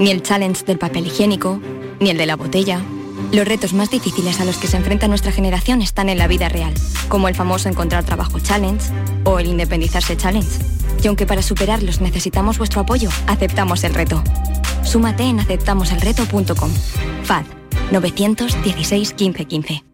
Ni el challenge del papel higiénico, ni el de la botella. Los retos más difíciles a los que se enfrenta nuestra generación están en la vida real, como el famoso encontrar trabajo challenge o el independizarse challenge. Y aunque para superarlos necesitamos vuestro apoyo, aceptamos el reto. Súmate en aceptamoselreto.com. FAD 916 1515.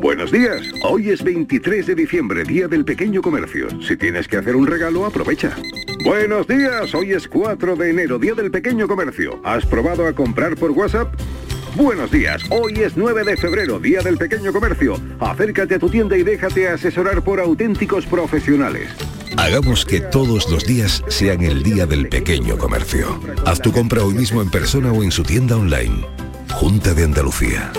Buenos días. Hoy es 23 de diciembre, Día del Pequeño Comercio. Si tienes que hacer un regalo, aprovecha. Buenos días. Hoy es 4 de enero, Día del Pequeño Comercio. ¿Has probado a comprar por WhatsApp? Buenos días. Hoy es 9 de febrero, Día del Pequeño Comercio. Acércate a tu tienda y déjate asesorar por auténticos profesionales. Hagamos que todos los días sean el Día del Pequeño Comercio. Haz tu compra hoy mismo en persona o en su tienda online. Junta de Andalucía.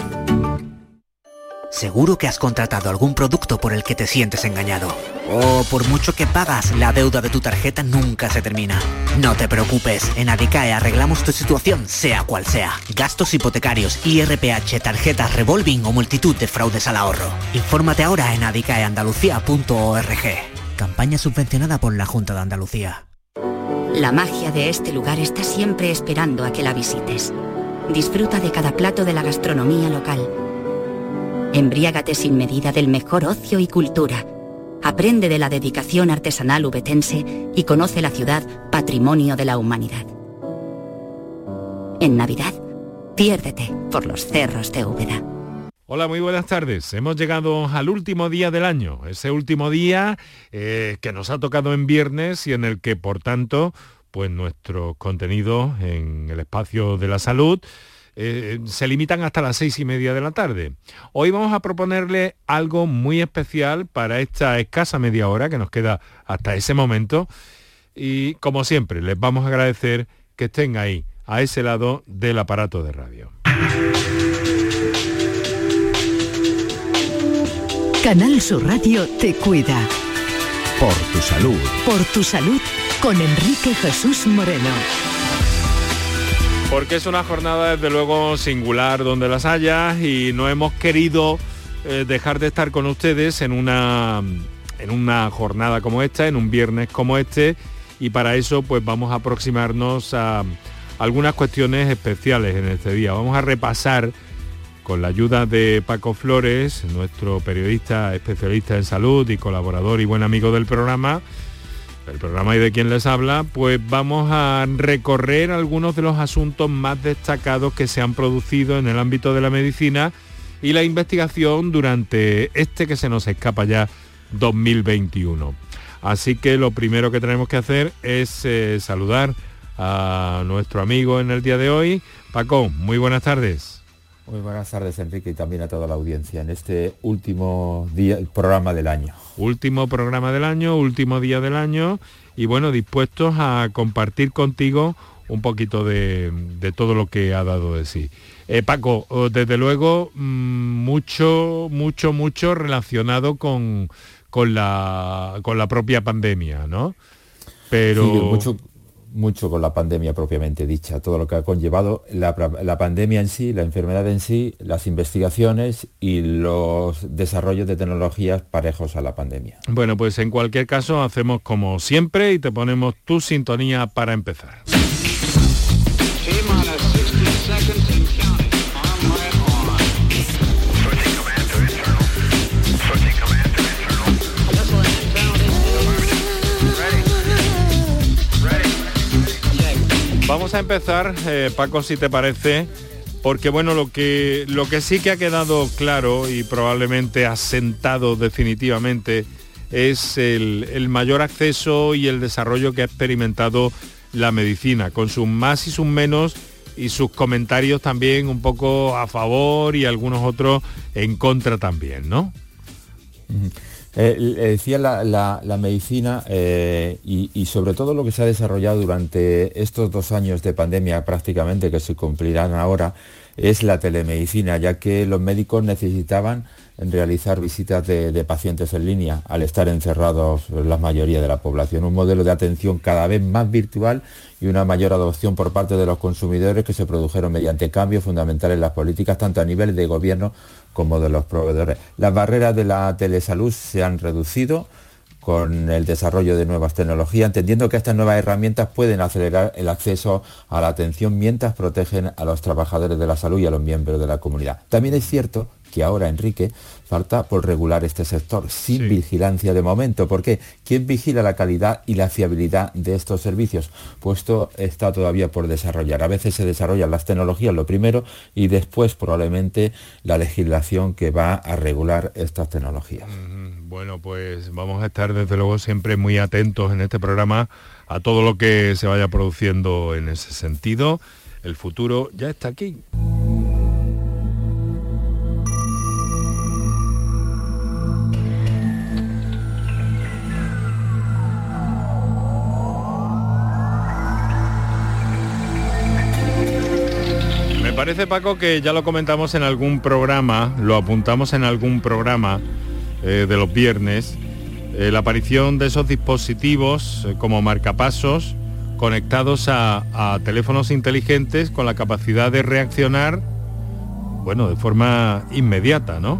Seguro que has contratado algún producto por el que te sientes engañado. O por mucho que pagas, la deuda de tu tarjeta nunca se termina. No te preocupes, en Adicae arreglamos tu situación, sea cual sea. Gastos hipotecarios, IRPH, tarjetas revolving o multitud de fraudes al ahorro. Infórmate ahora en adicaeandalucía.org. Campaña subvencionada por la Junta de Andalucía. La magia de este lugar está siempre esperando a que la visites. Disfruta de cada plato de la gastronomía local Embriágate sin medida del mejor ocio y cultura. Aprende de la dedicación artesanal ubetense y conoce la ciudad patrimonio de la humanidad. En Navidad, piérdete por los cerros de Úbeda. Hola, muy buenas tardes. Hemos llegado al último día del año, ese último día eh, que nos ha tocado en viernes y en el que, por tanto, pues nuestro contenido en el espacio de la salud eh, se limitan hasta las seis y media de la tarde. Hoy vamos a proponerle algo muy especial para esta escasa media hora que nos queda hasta ese momento. Y como siempre, les vamos a agradecer que estén ahí, a ese lado del aparato de radio. Canal Sur Radio te cuida. Por tu salud. Por tu salud con Enrique Jesús Moreno. Porque es una jornada desde luego singular donde las haya y no hemos querido eh, dejar de estar con ustedes en una, en una jornada como esta, en un viernes como este y para eso pues vamos a aproximarnos a algunas cuestiones especiales en este día. Vamos a repasar con la ayuda de Paco Flores, nuestro periodista especialista en salud y colaborador y buen amigo del programa, el programa y de quien les habla, pues vamos a recorrer algunos de los asuntos más destacados que se han producido en el ámbito de la medicina y la investigación durante este que se nos escapa ya 2021. Así que lo primero que tenemos que hacer es eh, saludar a nuestro amigo en el día de hoy. Paco, muy buenas tardes. Muy buenas tardes, Enrique, y también a toda la audiencia en este último día, programa del año. Último programa del año, último día del año, y bueno, dispuestos a compartir contigo un poquito de, todo lo que ha dado de sí. Eh, Paco, desde luego, mm, mucho, mucho, mucho relacionado con, con, la, con la propia pandemia, ¿no? Pero... mucho, mucho con la pandemia propiamente dicha, todo lo que ha conllevado la, pandemia en sí, la enfermedad en sí, las investigaciones y los desarrollos de tecnologías parejos a la pandemia. Bueno, pues en cualquier caso hacemos como siempre y te ponemos tu sintonía para empezar. Vamos a empezar, eh, Paco, si te parece, porque bueno, lo que, lo que sí que ha quedado claro y probablemente asentado definitivamente es el, mayor acceso y el desarrollo que ha experimentado la medicina, con sus más y sus menos y sus comentarios también un poco a favor y algunos otros en contra también, ¿no? Eh, decía la, medicina eh, y, sobre todo lo que se ha desarrollado durante estos dos años de pandemia prácticamente que se cumplirán ahora, es la telemedicina, ya que los médicos necesitaban realizar visitas de, pacientes en línea al estar encerrados la mayoría de la población. Un modelo de atención cada vez más virtual y una mayor adopción por parte de los consumidores que se produjeron mediante cambios fundamentales en las políticas tanto a nivel de gobierno como de los proveedores. Las barreras de la telesalud se han reducido con el desarrollo de nuevas tecnologías, entendiendo que estas nuevas herramientas pueden acelerar el acceso a la atención mientras protegen a los trabajadores de la salud y a los miembros de la comunidad. También es cierto que ahora, Enrique, falta por regular este sector sin vigilancia de momento. ¿Por qué? ¿Quién vigila la calidad y la fiabilidad de estos servicios? Puesto está todavía por desarrollar. A veces se desarrollan las tecnologías lo primero y después probablemente la legislación que va a regular estas tecnologías. Bueno, pues vamos a estar desde luego siempre muy atentos en este programa a todo lo que se vaya produciendo en ese sentido. El futuro ya está aquí. parece, Paco, que ya lo comentamos en algún programa, lo apuntamos en algún programa eh, de los viernes, eh, la aparición de esos dispositivos eh, como marcapasos conectados a, teléfonos inteligentes con la capacidad de reaccionar, bueno, de forma inmediata, ¿no?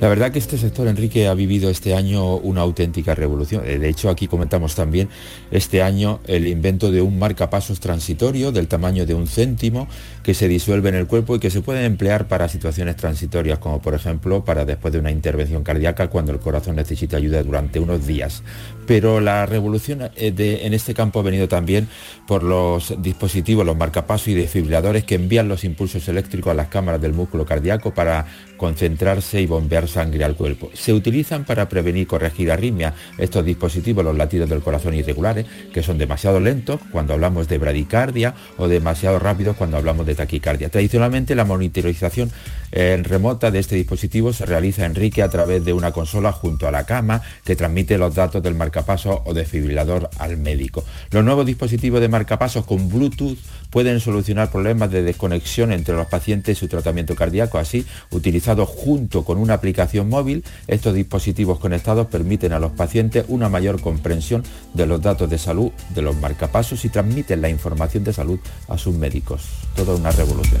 La verdad que este sector, Enrique, ha vivido este año una auténtica revolución. De hecho, aquí comentamos también este año el invento de un marcapasos transitorio del tamaño de un céntimo que se disuelve en el cuerpo y que se puede emplear para situaciones transitorias, como por ejemplo para después de una intervención cardíaca cuando el corazón necesita ayuda durante unos días. Pero la revolución eh, en este campo ha venido también por los dispositivos, los marcapasos y desfibriladores que envían los impulsos eléctricos a las cámaras del músculo cardíaco para concentrarse y bombear sangre al cuerpo. Se utilizan para prevenir corregir arritmia. Estos dispositivos, los latidos del corazón irregulares, que son demasiado lentos cuando hablamos de bradicardia o demasiado rápidos cuando hablamos de taquicardia. Tradicionalmente la monitorización eh, remota de este dispositivo se realiza Enrique a través de una consola junto a la cama que transmite los datos del marcapaso o desfibrilador al médico. Los nuevos dispositivos de marcapasos con Bluetooth pueden solucionar problemas de desconexión entre los pacientes y su tratamiento cardíaco. Así, utilizados junto con una aplicación móvil, estos dispositivos conectados permiten a los pacientes una mayor comprensión de los datos de salud de los marcapasos y transmiten la información de salud a sus médicos. Toda una revolución.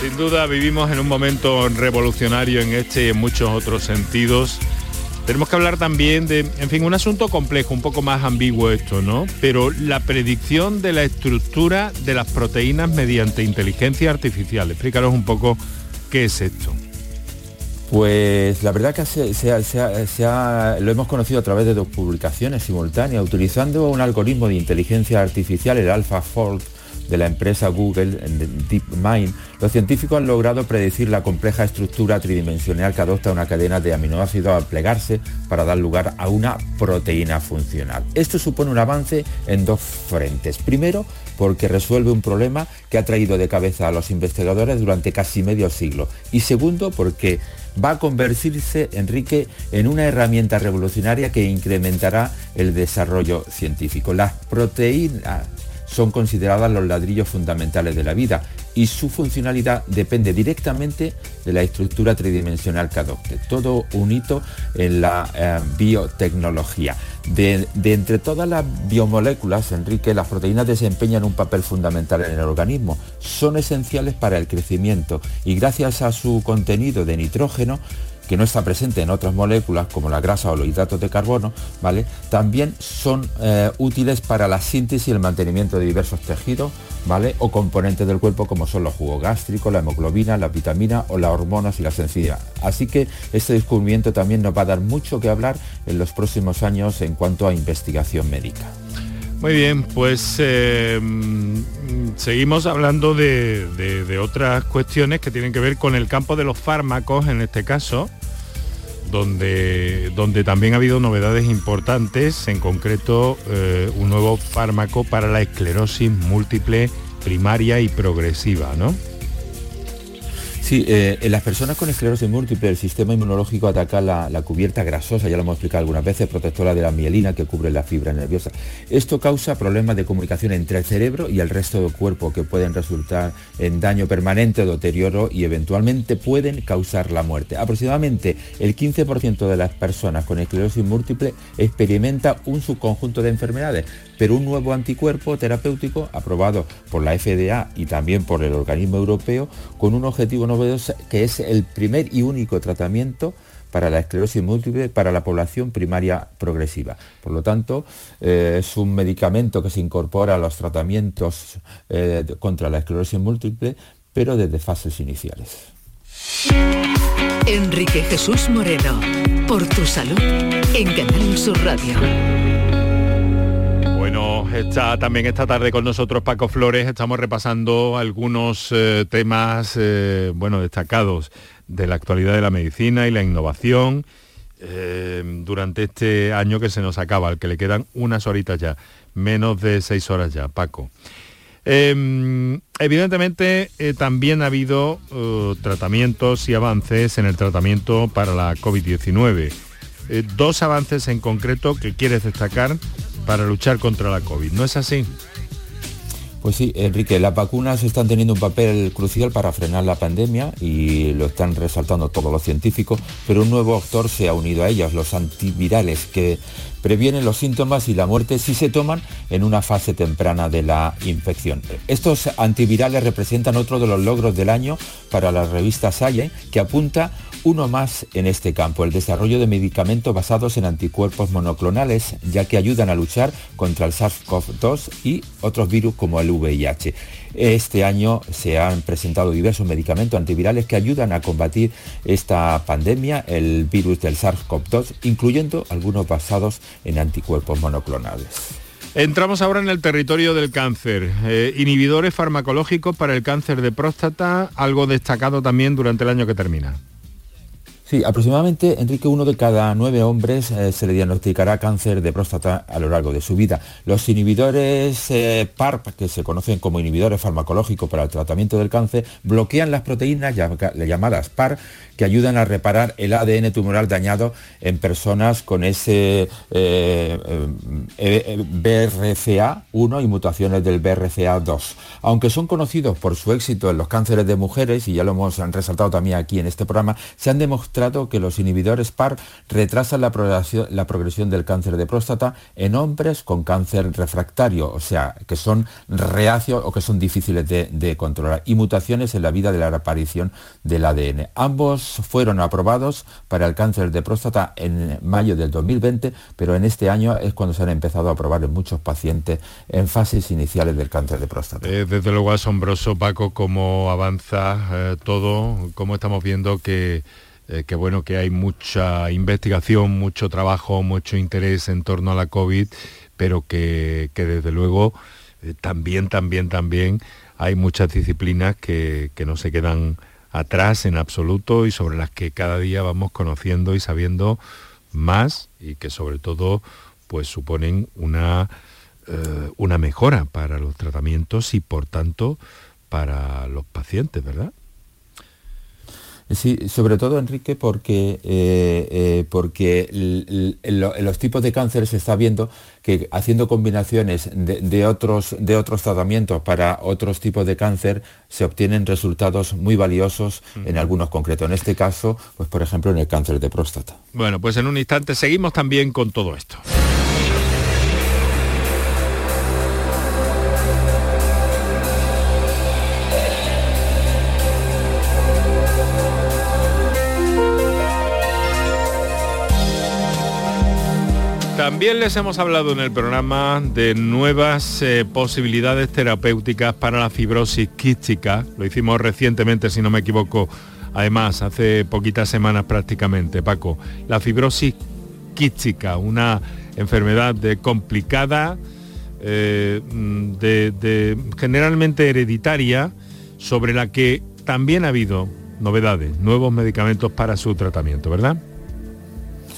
Sin duda vivimos en un momento revolucionario en este y en muchos otros sentidos tenemos que hablar también de, en fin, un asunto complejo, un poco más ambiguo esto, ¿no? Pero la predicción de la estructura de las proteínas mediante inteligencia artificial. Explícanos un poco qué es esto. Pues la verdad que lo hemos conocido a través de dos publicaciones simultáneas, utilizando un algoritmo de inteligencia artificial, el AlphaFold, de la empresa Google, DeepMind, los científicos han logrado predecir la compleja estructura tridimensional que adopta una cadena de aminoácidos al plegarse para dar lugar a una proteína funcional. Esto supone un avance en dos frentes. Primero, porque resuelve un problema que ha traído de cabeza a los investigadores durante casi medio siglo. Y segundo, porque va a convertirse, Enrique, en una herramienta revolucionaria que incrementará el desarrollo científico. Las proteínas son consideradas los ladrillos fundamentales de la vida y su funcionalidad depende directamente de la estructura tridimensional que adopte. Todo un hito en la eh, biotecnología. De, de, entre todas las biomoléculas, Enrique, las proteínas desempeñan un papel fundamental en el organismo. Son esenciales para el crecimiento y gracias a su contenido de nitrógeno que no está presente en otras moléculas como la grasa o los hidratos de carbono, ¿vale? También son eh, útiles para la síntesis y el mantenimiento de diversos tejidos, ¿vale? O componentes del cuerpo como son los jugos gástricos, la hemoglobina, la vitamina o las hormonas y la sensibilidad. Así que este descubrimiento también nos va a dar mucho que hablar en los próximos años en cuanto a investigación médica. Muy bien, pues eh, seguimos hablando de, otras cuestiones que tienen que ver con el campo de los fármacos en este caso, donde, donde también ha habido novedades importantes, en concreto eh, un nuevo fármaco para la esclerosis múltiple primaria y progresiva, ¿no? Sí, eh, en las personas con esclerosis múltiple el sistema inmunológico ataca la, cubierta grasosa, ya lo hemos explicado algunas veces, protectora de la mielina que cubre la fibra nerviosa. Esto causa problemas de comunicación entre el cerebro y el resto del cuerpo que pueden resultar en daño permanente, deterioro y eventualmente pueden causar la muerte. Aproximadamente el 15% de las personas con esclerosis múltiple experimenta un subconjunto de enfermedades, pero un nuevo anticuerpo terapéutico aprobado por la FDA y también por el organismo europeo con un objetivo novedoso que es el primer y único tratamiento para la esclerosis múltiple para la población primaria progresiva. Por lo tanto, eh, es un medicamento que se incorpora a los tratamientos eh, contra la esclerosis múltiple, pero desde fases iniciales. Enrique Jesús Moreno, por tu salud, en Canal Sur Radio. Está también esta tarde con nosotros Paco Flores, estamos repasando algunos eh, temas eh, bueno, destacados de la actualidad de la medicina y la innovación eh, durante este año que se nos acaba, al que le quedan unas horitas ya, menos de seis horas ya, Paco. Em, evidentemente también ha habido tratamientos y avances en el tratamiento para la COVID-19. dos avances en concreto que quieres destacar para luchar contra la COVID. ¿No es así? Pues sí, Enrique, las vacunas están teniendo un papel crucial para frenar la pandemia y lo están resaltando todos los científicos, pero un nuevo actor se ha unido a ellas, los antivirales, que previenen los síntomas y la muerte si se toman en una fase temprana de la infección. Estos antivirales representan otro de los logros del año para la revista Science, que apunta uno más en este campo, el desarrollo de medicamentos basados en anticuerpos monoclonales, ya que ayudan a luchar contra el SARS-CoV-2 y otros virus como el VIH. Este año se han presentado diversos medicamentos antivirales que ayudan a combatir esta pandemia, el virus del SARS-CoV-2, incluyendo algunos basados en anticuerpos monoclonales. Entramos ahora en el territorio del cáncer. Eh, inhibidores farmacológicos para el cáncer de próstata, algo destacado también durante el año que termina. Sí, aproximadamente, Enrique, uno de cada nueve hombres eh, se le diagnosticará cáncer de próstata a lo largo de su vida. Los inhibidores eh, PARP, que se conocen como inhibidores farmacológicos para el tratamiento del cáncer, bloquean las proteínas llamadas PAR que ayudan a reparar el ADN tumoral dañado en personas con ese eh, BRCA1 y mutaciones del BRCA2. Aunque son conocidos por su éxito en los cánceres de mujeres, y ya lo hemos resaltado también aquí en este programa, se han demostrado que los inhibidores PAR retrasan la progresión, del cáncer de próstata en hombres con cáncer refractario, o sea, que son reacios o que son difíciles de, controlar, y mutaciones en la vida de la aparición del ADN. Ambos fueron aprobados para el cáncer de próstata en mayo del 2020, pero en este año es cuando se han empezado a aprobar en muchos pacientes en fases iniciales del cáncer de próstata. Desde luego asombroso, Paco, cómo avanza eh, todo, cómo estamos viendo que eh, que bueno que hay mucha investigación, mucho trabajo, mucho interés en torno a la COVID, pero que, desde luego eh, también, también, también hay muchas disciplinas que, no se quedan atrás en absoluto y sobre las que cada día vamos conociendo y sabiendo más y que sobre todo pues suponen una, eh, una mejora para los tratamientos y por tanto para los pacientes, ¿verdad? Sí, sobre todo Enrique, porque, eh, eh, porque en los tipos de cáncer se está viendo que haciendo combinaciones de, otros, de otros tratamientos para otros tipos de cáncer se obtienen resultados muy valiosos en algunos concretos. En este caso, pues por ejemplo en el cáncer de próstata. Bueno, pues en un instante seguimos también con todo esto. También les hemos hablado en el programa de nuevas eh, posibilidades terapéuticas para la fibrosis quística. Lo hicimos recientemente, si no me equivoco, además, hace poquitas semanas prácticamente, Paco. La fibrosis quística, una enfermedad complicada, eh, de, generalmente hereditaria, sobre la que también ha habido novedades, nuevos medicamentos para su tratamiento, ¿verdad?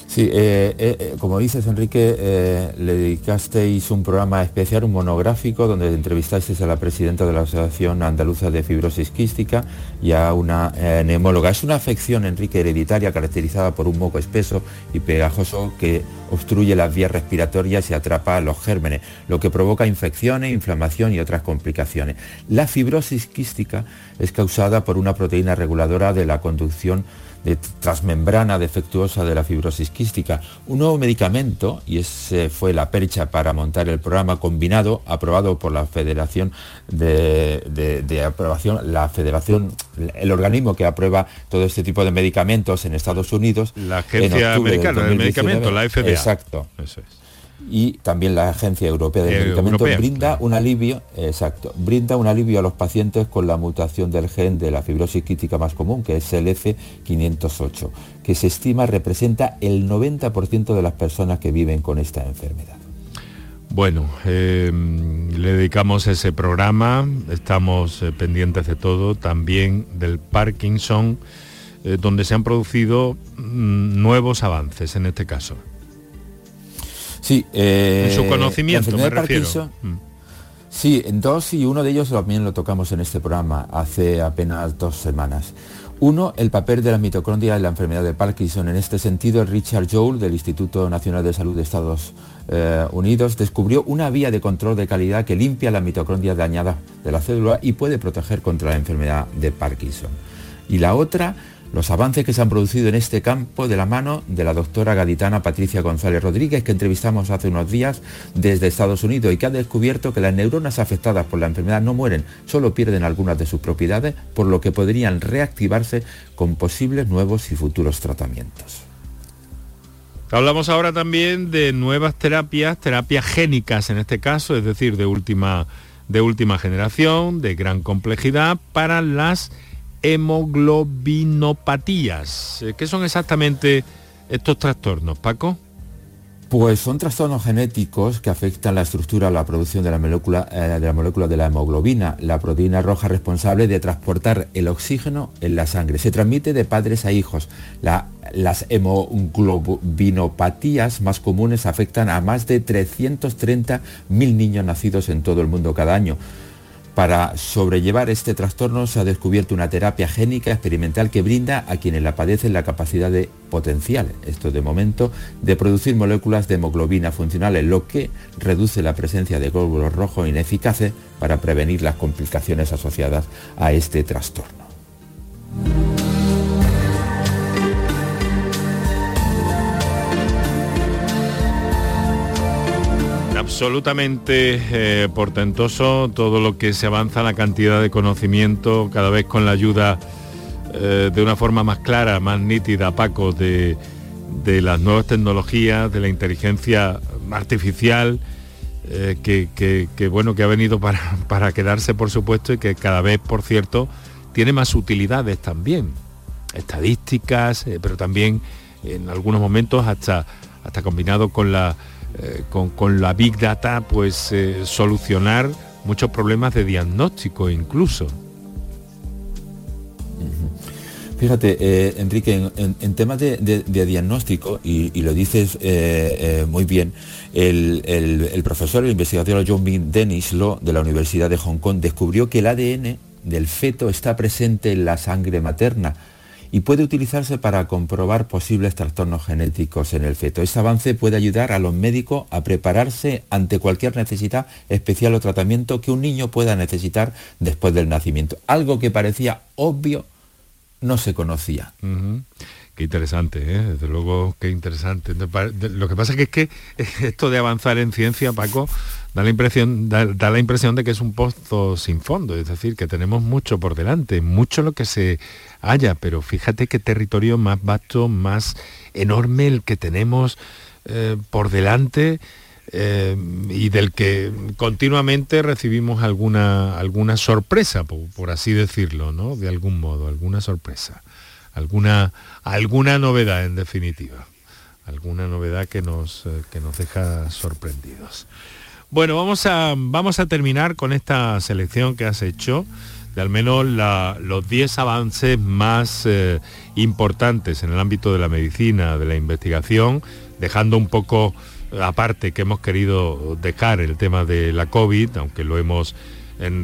Sí, eh, eh, eh, como dices Enrique, le dedicasteis un programa especial, un monográfico, donde entrevistasteis a la presidenta de la Asociación Andaluza de Fibrosis Quística y a una neumóloga. Es una afección, Enrique, hereditaria caracterizada por un moco espeso y pegajoso que obstruye las vías respiratorias y atrapa los gérmenes, lo que provoca infecciones, inflamación y otras complicaciones. La fibrosis quística es causada por una proteína reguladora de la conducción de transmembrana defectuosa de la fibrosis quística. Un nuevo medicamento, y ese fue la percha para montar el programa combinado, aprobado por la Federación de, Aprobación, la Federación, el organismo que aprueba todo este tipo de medicamentos en Estados Unidos. La Agencia Americana del Medicamento, la FDA. Exacto. Eso es y también la Agencia Europea de Medicamentos brinda un alivio, exacto, brinda un alivio a los pacientes con la mutación del gen de la fibrosis quística más común, que es el F508, que se estima representa el 90% de las personas que viven con esta enfermedad. Bueno, eh, le dedicamos ese programa, estamos eh, pendientes de todo, también del Parkinson, eh, donde se han producido mm, nuevos avances en este caso. Sí, en su eh, conocimiento me refiero. Mm. Sí, en dos y uno de ellos también lo tocamos en este programa hace apenas dos semanas. Uno, el papel de la mitocondria en la enfermedad de Parkinson. En este sentido, Richard Joule del Instituto Nacional de Salud de Estados eh, Unidos descubrió una vía de control de calidad que limpia la mitocondria dañada de la célula y puede proteger contra la enfermedad de Parkinson. Y la otra, los avances que se han producido en este campo de la mano de la doctora gaditana Patricia González Rodríguez, que entrevistamos hace unos días desde Estados Unidos y que ha descubierto que las neuronas afectadas por la enfermedad no mueren, solo pierden algunas de sus propiedades, por lo que podrían reactivarse con posibles nuevos y futuros tratamientos. Hablamos ahora también de nuevas terapias, terapias génicas en este caso, es decir, de última, de última generación, de gran complejidad, para las hemoglobinopatías. Eh, ¿Qué son exactamente estos trastornos, Paco? Pues son trastornos genéticos que afectan la estructura o la producción de la, molécula, eh, de la molécula de la hemoglobina, la proteína roja responsable de transportar el oxígeno en la sangre. Se transmite de padres a hijos. las hemoglobinopatías más comunes afectan a más de 330.000 niños nacidos en todo el mundo cada año. Para sobrellevar este trastorno se ha descubierto una terapia génica experimental que brinda a quienes la padecen la capacidad de potencial, esto de momento, de producir moléculas de hemoglobina funcionales, lo que reduce la presencia de glóbulos rojos ineficaces para prevenir las complicaciones asociadas a este trastorno. Absolutamente eh, portentoso todo lo que se avanza, la cantidad de conocimiento, cada vez con la ayuda eh, de una forma más clara, más nítida, Paco, de, las nuevas tecnologías, de la inteligencia artificial, eh, que, bueno, que ha venido para, para quedarse, por supuesto, y que cada vez, por cierto, tiene más utilidades también, estadísticas, pero también en algunos momentos hasta, hasta combinado con la eh, con, la Big Data, pues eh, solucionar muchos problemas de diagnóstico incluso. Fíjate, eh, Enrique, en, temas de, diagnóstico, y, lo dices muy bien, el, profesor, el investigador John B. Dennis Law de la Universidad de Hong Kong descubrió que el ADN del feto está presente en la sangre materna y puede utilizarse para comprobar posibles trastornos genéticos en el feto. Este avance puede ayudar a los médicos a prepararse ante cualquier necesidad especial o tratamiento que un niño pueda necesitar después del nacimiento. Algo que parecía obvio no se conocía. Qué interesante, ¿eh? desde luego qué interesante. Lo que pasa es que, es que esto de avanzar en ciencia, Paco, da la impresión da, la impresión de que es un pozo sin fondo es decir que tenemos mucho por delante mucho lo que se haya pero fíjate qué territorio más vasto más enorme el que tenemos eh, por delante eh, y del que continuamente recibimos alguna alguna sorpresa por, así decirlo no de algún modo alguna sorpresa alguna alguna novedad en definitiva alguna novedad que nos eh, que nos deja sorprendidos bueno, vamos a, vamos a terminar con esta selección que has hecho de al menos los 10 avances más eh, importantes en el ámbito de la medicina, de la investigación, dejando un poco aparte que hemos querido dejar el tema de la COVID, aunque lo hemos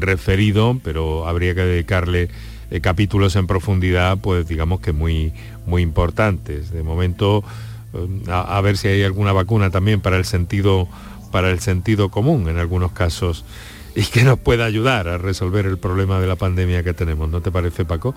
referido, pero habría que dedicarle eh, capítulos en profundidad, pues digamos que muy, muy importantes. De momento, eh, a, ver si hay alguna vacuna también para el sentido para el sentido común en algunos casos y que nos pueda ayudar a resolver el problema de la pandemia que tenemos, ¿no te parece, Paco?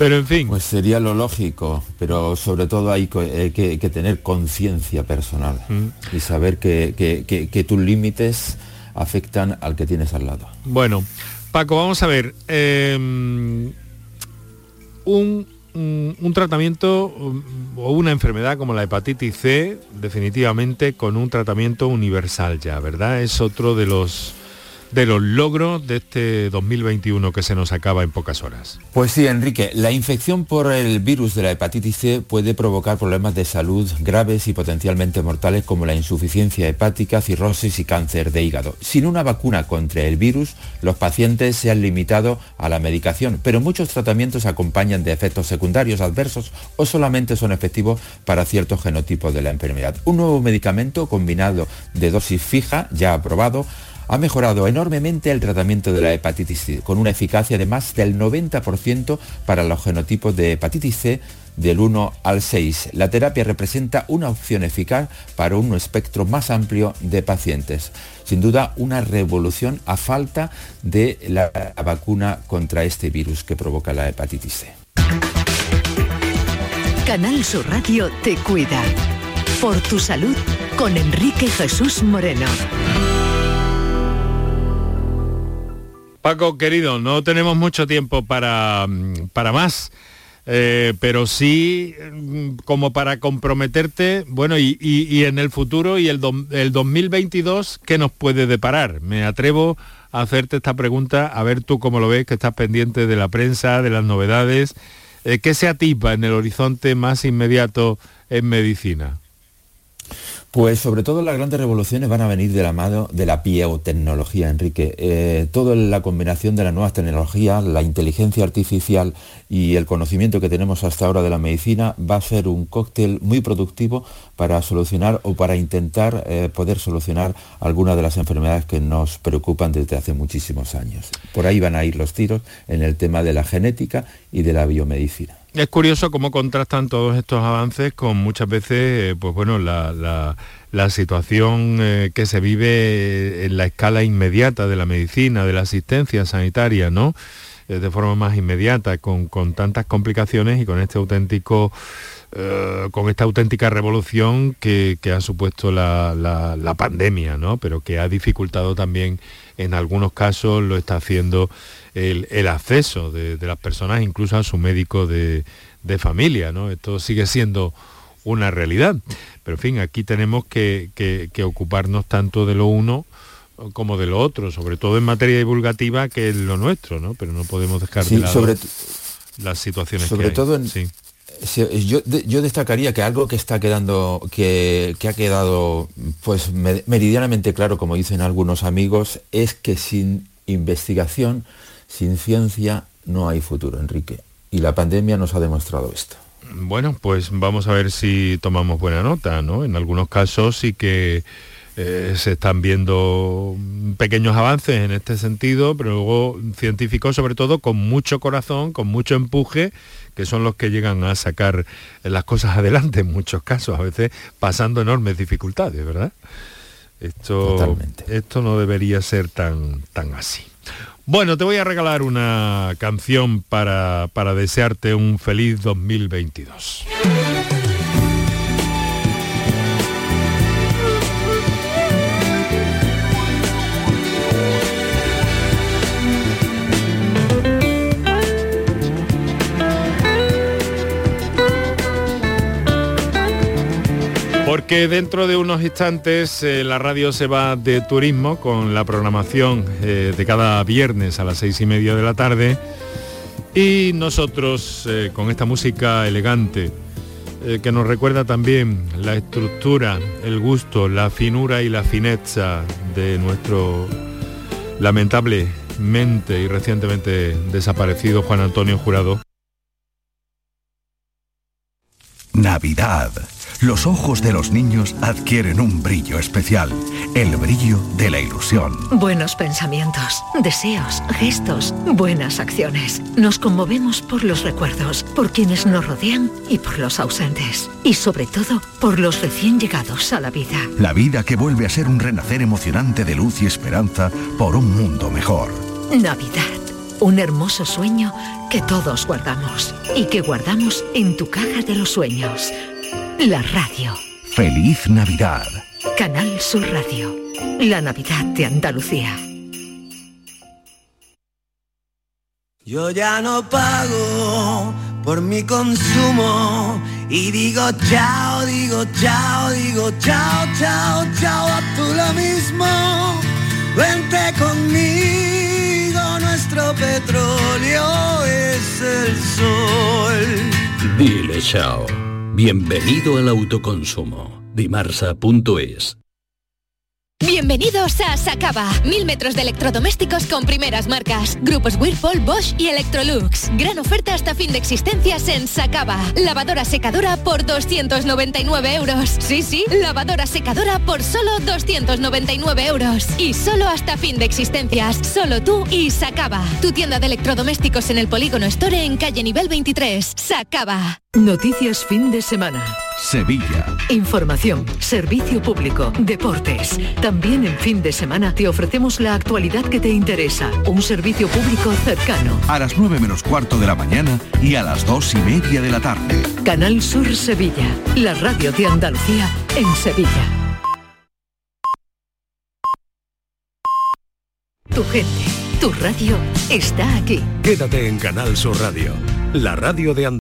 Pero en fin. Pues sería lo lógico, pero sobre todo hay que, tener conciencia personal mm. y saber que, tus límites afectan al que tienes al lado. Bueno, Paco, vamos a ver. Em, un, un, tratamiento o una enfermedad como la hepatitis C, definitivamente con un tratamiento universal ya, ¿verdad? Es otro de los de los logros de este 2021 que se nos acaba en pocas horas. Pues sí, Enrique, la infección por el virus de la hepatitis C puede provocar problemas de salud graves y potencialmente mortales como la insuficiencia hepática, cirrosis y cáncer de hígado. Sin una vacuna contra el virus, los pacientes se han limitado a la medicación, pero muchos tratamientos acompañan de efectos secundarios adversos o solamente son efectivos para ciertos genotipos de la enfermedad. Un nuevo medicamento combinado de dosis fija, ya aprobado, ha mejorado enormemente el tratamiento de la hepatitis C, con una eficacia de más del 90% para los genotipos de hepatitis C del 1 al 6. La terapia representa una opción eficaz para un espectro más amplio de pacientes. Sin duda, una revolución a falta de la vacuna contra este virus que provoca la hepatitis C. Canal Sur Radio te cuida. Por tu salud con Enrique Jesús Moreno. Paco, querido, no tenemos mucho tiempo para, para más. Eh, pero sí mm, como para comprometerte, bueno, y, en el futuro y el, el 2022, ¿qué nos puede deparar? Me atrevo a hacerte esta pregunta, a ver tú cómo lo ves, que estás pendiente de la prensa, de las novedades, eh, ¿qué se atipa en el horizonte más inmediato en medicina? Pues sobre todo las grandes revoluciones van a venir de la mano de la biotecnología, Enrique. Eh, toda la combinación de las nuevas tecnologías, la inteligencia artificial y el conocimiento que tenemos hasta ahora de la medicina va a ser un cóctel muy productivo para solucionar o para intentar eh, poder solucionar algunas de las enfermedades que nos preocupan desde hace muchísimos años. Por ahí van a ir los tiros en el tema de la genética y de la biomedicina. Es curioso cómo contrastan todos estos avances con muchas veces, eh, pues bueno, la, situación eh, que se vive en la escala inmediata de la medicina, de la asistencia sanitaria, ¿no? Eh, de forma más inmediata, con, tantas complicaciones y con este auténtico, con esta auténtica revolución que, ha supuesto la, pandemia, ¿no? Pero que ha dificultado también, en algunos casos, lo está haciendo el, acceso de, las personas incluso a su médico de, familia, ¿no? Esto sigue siendo una realidad. Pero en fin, aquí tenemos que, ocuparnos tanto de lo uno como de lo otro, sobre todo en materia divulgativa, que es lo nuestro, ¿no? Pero no podemos dejar de lado sobre las situaciones sobre todo en, sí. Yo, yo, destacaría que algo que está quedando, que, que, ha quedado pues meridianamente claro, como dicen algunos amigos, es que sin investigación sin ciencia no hay futuro, Enrique. Y la pandemia nos ha demostrado esto. Bueno, pues vamos a ver si tomamos buena nota, ¿no? En algunos casos sí que eh, se están viendo pequeños avances en este sentido, pero luego científicos sobre todo con mucho corazón, con mucho empuje, que son los que llegan a sacar las cosas adelante en muchos casos, a veces pasando enormes dificultades, ¿verdad? Esto, esto no debería ser tan, tan así. Bueno, te voy a regalar una canción para, para desearte un feliz 2022. Porque dentro de unos instantes eh, la radio se va de turismo con la programación eh, de cada viernes a las seis y media de la tarde y nosotros eh, con esta música elegante que nos recuerda también la estructura, el gusto, la finura y la fineza de nuestro lamentable felizmente y recientemente desaparecido Juan Antonio Jurado. Navidad. Los ojos de los niños adquieren un brillo especial, el brillo de la ilusión. Buenos pensamientos, deseos, gestos, buenas acciones. Nos conmovemos por los recuerdos, por quienes nos rodean y por los ausentes. Y sobre todo, por los recién llegados a la vida. La vida que vuelve a ser un renacer emocionante de luz y esperanza por un mundo mejor. Navidad. Un hermoso sueño que todos guardamos y que guardamos en tu caja de los sueños. La radio. Feliz Navidad. Canal Sur Radio. La Navidad de Andalucía. Yo ya no pago por mi consumo y digo chao, digo chao, digo chao, chao, chao, a tú lo mismo. Vente conmigo, nuestro petróleo es el sol. Dile chao. Bienvenido al autoconsumo. Dimarsa.es Bienvenidos a Sacaba. Mil metros de electrodomésticos con primeras marcas. Grupos Whirlpool, Bosch y Electrolux. Gran oferta hasta fin de existencias en Sacaba. Lavadora secadora por 299 euros. Sí, sí, lavadora secadora por solo 299 euros. Y solo hasta fin de existencias. Solo tú y Sacaba. Tu tienda de electrodomésticos en el Polígono Store en calle nivel 23. Sacaba. Noticias fin de semana. Sevilla. Información, servicio público, deportes. También en fin de semana te ofrecemos la actualidad que te interesa. Un servicio público cercano. A las 9 menos cuarto de la mañana y a las dos y media de la tarde. Canal Sur Sevilla, la radio de Andalucía en Sevilla. Tu gente, tu radio está aquí. Quédate en Canal Sur Radio, la radio de Andalucía.